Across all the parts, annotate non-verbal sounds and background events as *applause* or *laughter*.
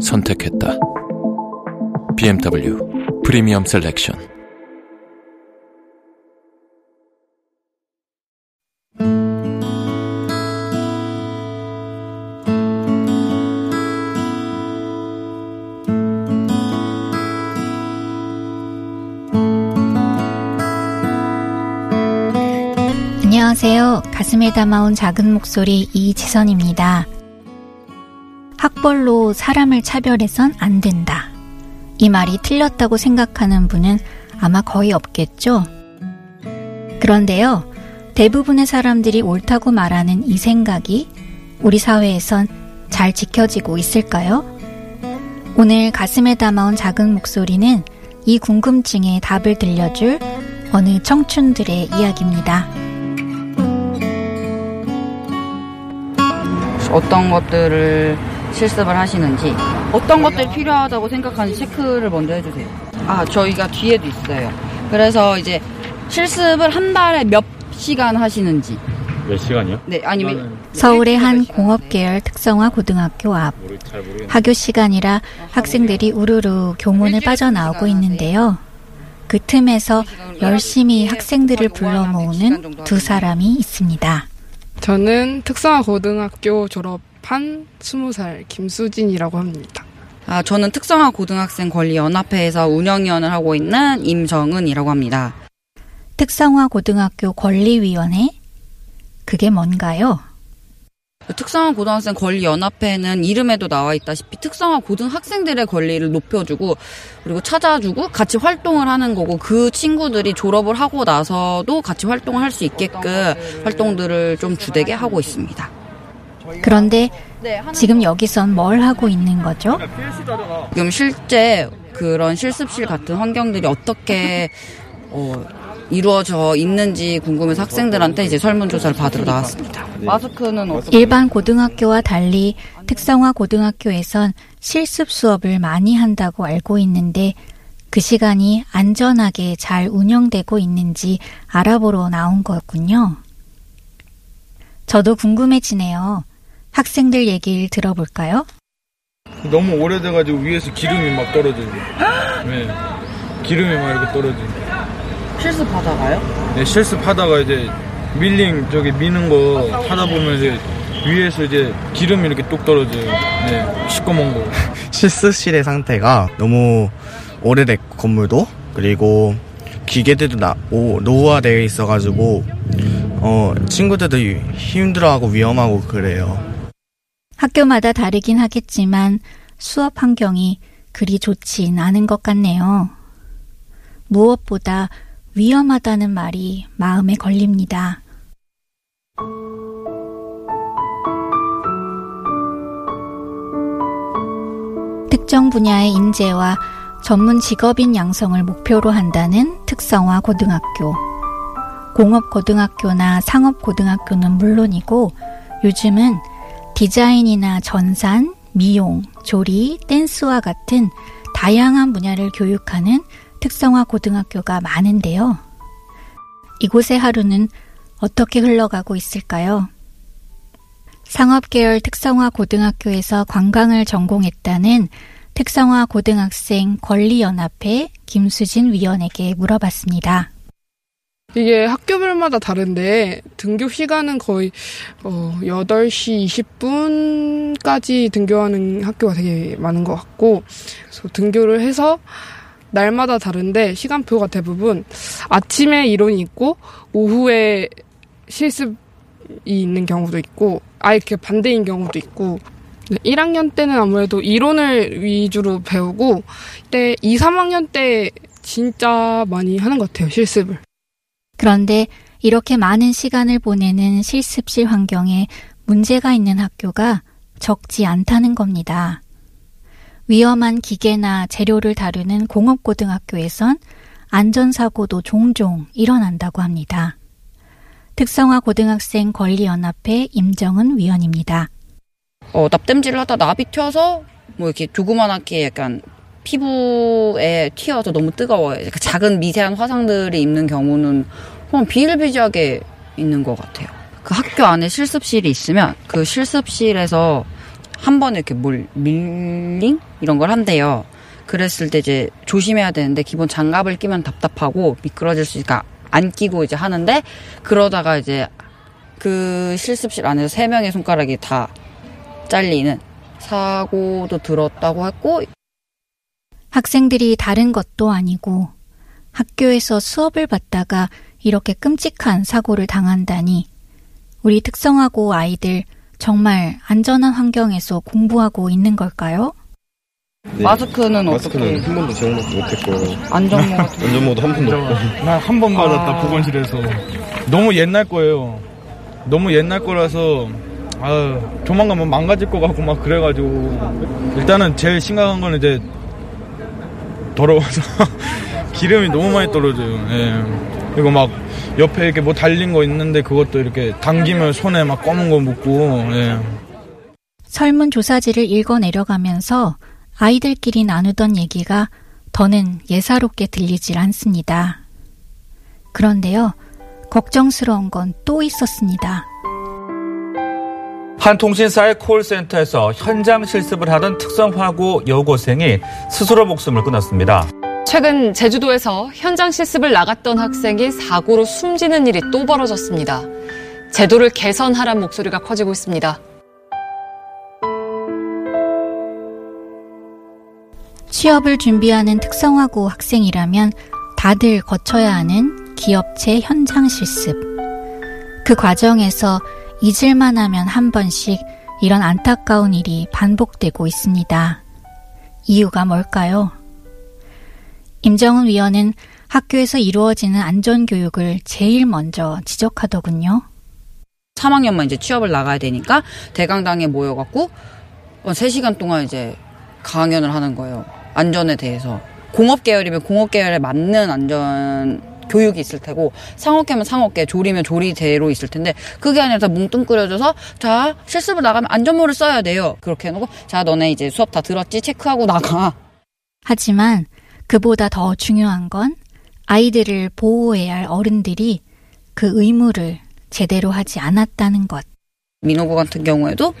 선택했다. BMW 프리미엄 셀렉션. 안녕하세요. 가슴에 담아온 작은 목소리 이지선입니다. 학벌로 사람을 차별해선 안 된다. 이 말이 틀렸다고 생각하는 분은 아마 거의 없겠죠? 그런데요, 대부분의 사람들이 옳다고 말하는 이 생각이 우리 사회에선 잘 지켜지고 있을까요? 오늘 가슴에 담아온 작은 목소리는 이 궁금증에 답을 들려줄 어느 청춘들의 이야기입니다. 어떤 것들을 실습을 하시는지 어떤 것들이 필요하다고 생각하는지 체크를 먼저 해주세요. 아 저희가 뒤에도 있어요. 그래서 이제 실습을 한 달에 몇 시간 하시는지 몇 시간이요? 네 아니면 서울의 한 공업 계열 특성화 고등학교 앞 모르, 잘 모르겠는데 학교 시간이라 학생들이 우르르 교문을 빠져나오고 있는데요. 그 틈에서 열심히 학생들을 불러 모으는 두 사람이 있습니다. 저는 특성화 고등학교 졸업 한 20살 김수진이라고 합니다. 아 저는 특성화 고등학생 권리 연합회에서 운영위원을 하고 있는 임정은이라고 합니다. 특성화 고등학교 권리위원회? 그게 뭔가요? 특성화 고등학생 권리 연합회는 이름에도 나와 있다시피 특성화 고등학생들의 권리를 높여주고 그리고 찾아주고 같이 활동을 하는 거고 그 친구들이 졸업을 하고 나서도 같이 활동을 할 수 있게끔 활동들을 좀 주되게 하고 있습니다. 그런데 지금 여기선 뭘 하고 있는 거죠? 지금 실제 그런 실습실 같은 환경들이 어떻게 어, 이루어져 있는지 궁금해서 학생들한테 이제 설문조사를 받으러 나왔습니다. 마스크는 어떻게 일반 고등학교와 달리 특성화 고등학교에선 실습 수업을 많이 한다고 알고 있는데 그 시간이 안전하게 잘 운영되고 있는지 알아보러 나온 거군요. 저도 궁금해지네요. 학생들 얘기를 들어볼까요? 너무 오래돼가지고 위에서 기름이 막 떨어져요. 네. 기름이 막 이렇게 떨어져요. 실습 받아가요? 네, 실습하다가 이제 밀링 저기 미는 거 하다 보면 이제 위에서 이제 기름이 이렇게 뚝 떨어져요. 네, 시꺼먼 거. *laughs* 실습실의 상태가 너무 오래됐고 건물도 그리고 기계들도 나, 오, 노후화되어 있어가지고 어, 친구들도 힘들어하고 위험하고 그래요. 학교마다 다르긴 하겠지만 수업 환경이 그리 좋진 않은 것 같네요. 무엇보다 위험하다는 말이 마음에 걸립니다. 특정 분야의 인재와 전문 직업인 양성을 목표로 한다는 특성화 고등학교. 공업고등학교나 상업고등학교는 물론이고 요즘은 디자인이나 전산, 미용, 조리, 댄스와 같은 다양한 분야를 교육하는 특성화 고등학교가 많은데요. 이곳의 하루는 어떻게 흘러가고 있을까요? 상업계열 특성화 고등학교에서 관광을 전공했다는 특성화 고등학생 권리연합회 김수진 위원에게 물어봤습니다. 이게 학교별마다 다른데 등교 시간은 거의 어 8시 20분까지 등교하는 학교가 되게 많은 것 같고 그래서 등교를 해서 날마다 다른데 시간표가 대부분 아침에 이론이 있고 오후에 실습이 있는 경우도 있고 아예 그 반대인 경우도 있고 1학년 때는 아무래도 이론을 위주로 배우고 때 2, 3학년 때 진짜 많이 하는 것 같아요 실습을. 그런데 이렇게 많은 시간을 보내는 실습실 환경에 문제가 있는 학교가 적지 않다는 겁니다. 위험한 기계나 재료를 다루는 공업고등학교에선 안전사고도 종종 일어난다고 합니다. 특성화 고등학생 권리연합회 임정은 위원입니다. 어, 납땜질을 하다 나비 튀어서 뭐 이렇게 조그만하게 약간 피부에 튀어서 너무 뜨거워요. 약간 작은 미세한 화상들이 있는 경우는 그냥 비일비재하게 있는 것 같아요. 그 학교 안에 실습실이 있으면 그 실습실에서 한 번에 이렇게 뭘 밀링 이런 걸 한대요. 그랬을 때 이제 조심해야 되는데 기본 장갑을 끼면 답답하고 미끄러질 수 있으니까 안 끼고 이제 하는데 그러다가 이제 그 실습실 안에서 세 명의 손가락이 다 잘리는 사고도 들었다고 했고 학생들이 다른 것도 아니고 학교에서 수업을 받다가 이렇게 끔찍한 사고를 당한다니 우리 특성화고 아이들 정말 안전한 환경에서 공부하고 있는 걸까요? 네. 마스크는 마스크는 어떻게 한 번도 제공받지 못했고. 안전모 *laughs* 안전모도 한 번도 없고. 나 한 번 받았다 보건실에서. 너무 옛날 거예요. 너무 옛날 거라서 아 조만간 뭐 망가질 것 같고 막 그래가지고. 일단은 제일 심각한 거는 이제 더러워서 *laughs* 기름이 너무 많이 떨어져요. 예. 그리고 막 옆에 이렇게 뭐 달린 거 있는데 그것도 이렇게 당기면 손에 막 검은 거 묻고 예. 설문조사지를 읽어 내려가면서 아이들끼리 나누던 얘기가 더는 예사롭게 들리질 않습니다. 그런데요, 걱정스러운 건 또 있었습니다. 한 통신사의 콜센터에서 현장 실습을 하던 특성화고 여고생이 스스로 목숨을 끊었습니다. 최근 제주도에서 현장 실습을 나갔던 학생이 사고로 숨지는 일이 또 벌어졌습니다. 제도를 개선하란 목소리가 커지고 있습니다. 취업을 준비하는 특성화고 학생이라면 다들 거쳐야 하는 기업체 현장 실습. 그 과정에서 잊을만 하면 한 번씩 이런 안타까운 일이 반복되고 있습니다. 이유가 뭘까요? 임정은 위원은 학교에서 이루어지는 안전교육을 제일 먼저 지적하더군요. 3학년만 이제 취업을 나가야 되니까 대강당에 모여갖고 3시간 동안 이제 강연을 하는 거예요. 안전에 대해서. 공업 계열이면 공업 계열에 맞는 안전 교육이 있을 테고 상업계면 상업계, 조리면 조리대로 있을 텐데 그게 아니라 다 뭉뚱그려져서 자 실습을 나가면 안전모를 써야 돼요. 그렇게 해놓고 자 너네 이제 수업 다 들었지 체크하고 나가. 하지만 그보다 더 중요한 건 아이들을 보호해야 할 어른들이 그 의무를 제대로 하지 않았다는 것. 민호고 같은 경우에도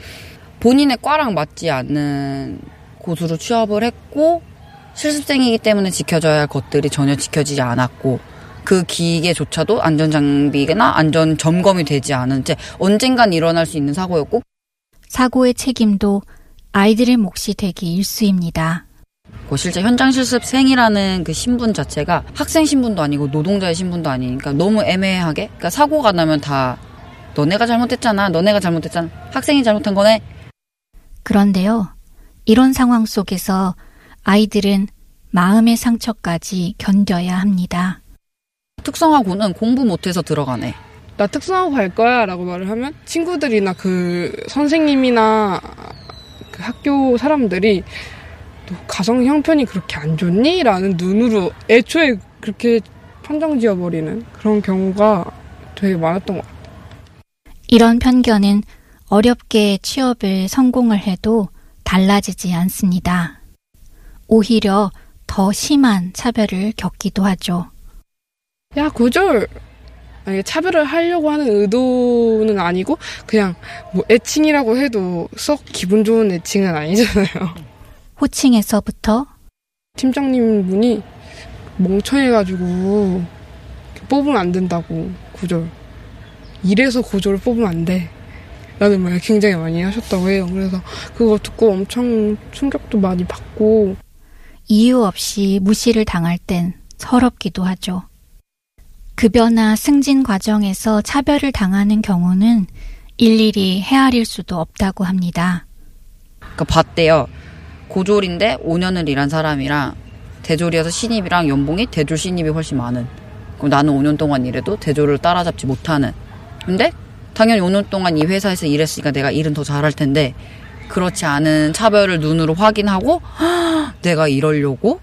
본인의 과랑 맞지 않는 곳으로 취업을 했고 실습생이기 때문에 지켜져야 할 것들이 전혀 지켜지지 않았고 그 기계조차도 안전장비나 안전 점검이 되지 않은 채 언젠간 일어날 수 있는 사고였고 사고의 책임도 아이들의 몫이 되기 일쑤입니다. 그 실제 현장 실습생이라는 그 신분 자체가 학생 신분도 아니고 노동자의 신분도 아니니까 너무 애매하게 그러니까 사고가 나면 다 너네가 잘못했잖아 너네가 잘못했잖아 학생이 잘못한 거네 그런데요. 이런 상황 속에서 아이들은 마음의 상처까지 견뎌야 합니다. 특성화고는 공부 못해서 들어가네 나 특성화고 갈 거야 라고 말을 하면 친구들이나 그 선생님이나 그 학교 사람들이 너 가정 형편이 그렇게 안 좋니? 라는 눈으로 애초에 그렇게 판정 지어버리는 그런 경우가 되게 많았던 것 같아요. 이런 편견은 어렵게 취업을 성공을 해도 달라지지 않습니다. 오히려 더 심한 차별을 겪기도 하죠. 야, 고졸! 아니, 차별을 하려고 하는 의도는 아니고, 그냥, 뭐, 애칭이라고 해도 썩 기분 좋은 애칭은 아니잖아요. 호칭에서부터 팀장님 분이 멍청해가지고, 뽑으면 안 된다고, 고졸. 이래서 고졸을 뽑으면 안 돼. 라는 말 굉장히 많이 하셨다고 해요. 그래서 그거 듣고 엄청 충격도 많이 받고, 이유 없이 무시를 당할 땐 서럽기도 하죠. 급여나 승진 과정에서 차별을 당하는 경우는 일일이 헤아릴 수도 없다고 합니다. 그러니까 봤대요 고졸인데 5년을 일한 사람이랑 대졸이어서 신입이랑 연봉이 대졸 신입이 훨씬 많은 그럼 나는 5년 동안 일해도 대졸을 따라잡지 못하는 근데 당연히 5년 동안 이 회사에서 일했으니까 내가 일은 더 잘할 텐데 그렇지 않은 차별을 눈으로 확인하고 내가 이러려고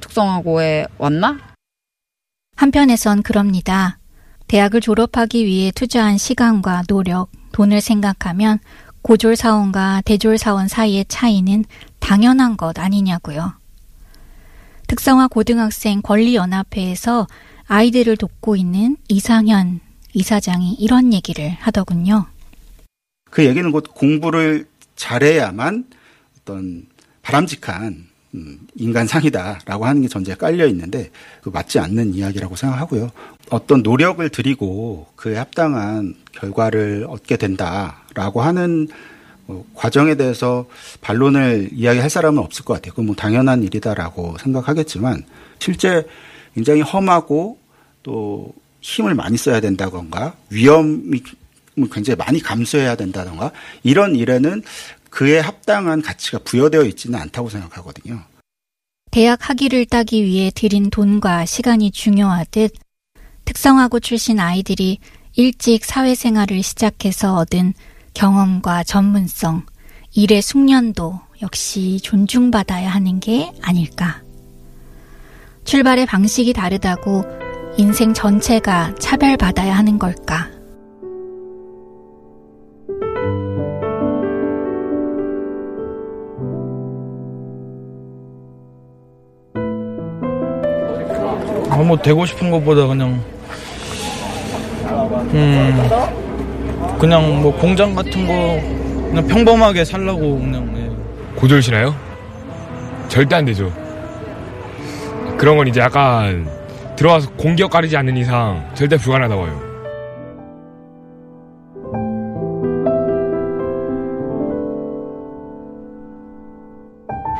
특성화고에 왔나? 한편에선 그럽니다. 대학을 졸업하기 위해 투자한 시간과 노력, 돈을 생각하면 고졸사원과 대졸사원 사이의 차이는 당연한 것 아니냐고요. 특성화 고등학생 권리연합회에서 아이들을 돕고 있는 이상현 이사장이 이런 얘기를 하더군요. 그 얘기는 곧 공부를 잘해야만 어떤 바람직한 음, 인간상이다라고 하는 게 전제에 깔려 있는데 그 맞지 않는 이야기라고 생각하고요. 어떤 노력을 들이고 그에 합당한 결과를 얻게 된다라고 하는 어, 과정에 대해서 반론을 이야기할 사람은 없을 것 같아요. 그건 뭐 당연한 일이다라고 생각하겠지만 실제 굉장히 험하고 또 힘을 많이 써야 된다던가 위험이 굉장히 많이 감수해야 된다던가 이런 일에는 그에 합당한 가치가 부여되어 있지는 않다고 생각하거든요. 대학 학위를 따기 위해 들인 돈과 시간이 중요하듯 특성화고 출신 아이들이 일찍 사회생활을 시작해서 얻은 경험과 전문성, 일의 숙련도 역시 존중받아야 하는 게 아닐까. 출발의 방식이 다르다고 인생 전체가 차별받아야 하는 걸까? 뭐 되고 싶은 것보다 그냥 음 그냥 뭐 공장 같은 거 그냥 평범하게 살라고 그냥 예. 고졸시나요? 절대 안 되죠. 그런 건 이제 약간 들어와서 공격 가리지 않는 이상 절대 불가능하다고 해요.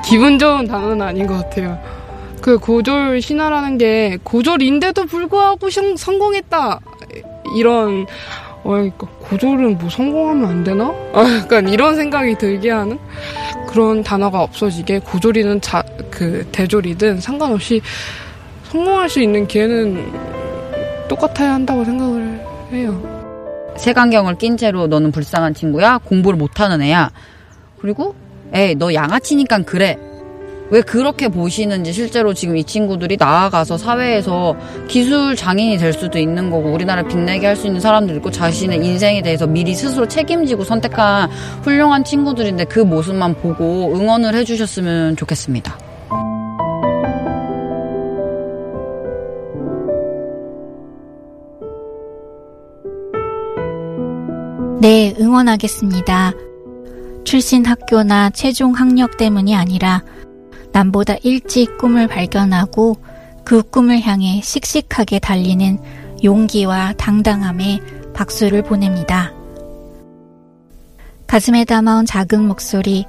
기분 좋은 단어는 아닌 것 같아요. 그 고졸 신화라는 게 고졸인데도 불구하고 성, 성공했다 이런 어, 그러니까 고졸은 뭐 성공하면 안 되나? 아, 약간 이런 생각이 들게 하는 그런 단어가 없어지게 고졸이든 자, 그 대졸이든 상관없이 성공할 수 있는 기회는 똑같아야 한다고 생각을 해요. 색안경을 낀 채로 너는 불쌍한 친구야? 공부를 못하는 애야? 그리고 에이 너 양아치니까 그래 왜 그렇게 보시는지 실제로 지금 이 친구들이 나아가서 사회에서 기술 장인이 될 수도 있는 거고 우리나라를 빛내게 할 수 있는 사람들 있고 자신의 인생에 대해서 미리 스스로 책임지고 선택한 훌륭한 친구들인데 그 모습만 보고 응원을 해주셨으면 좋겠습니다. 네, 응원하겠습니다. 출신 학교나 최종 학력 때문이 아니라 남보다 일찍 꿈을 발견하고 그 꿈을 향해 씩씩하게 달리는 용기와 당당함에 박수를 보냅니다. 가슴에 담아온 작은 목소리,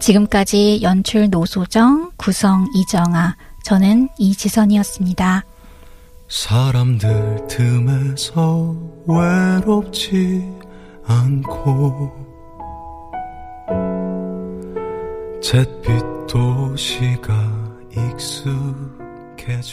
지금까지 연출 노소정, 구성 이정아, 저는 이지선이었습니다. 사람들 틈에서 외롭지 않고 잿빛 도시가 익숙해져요.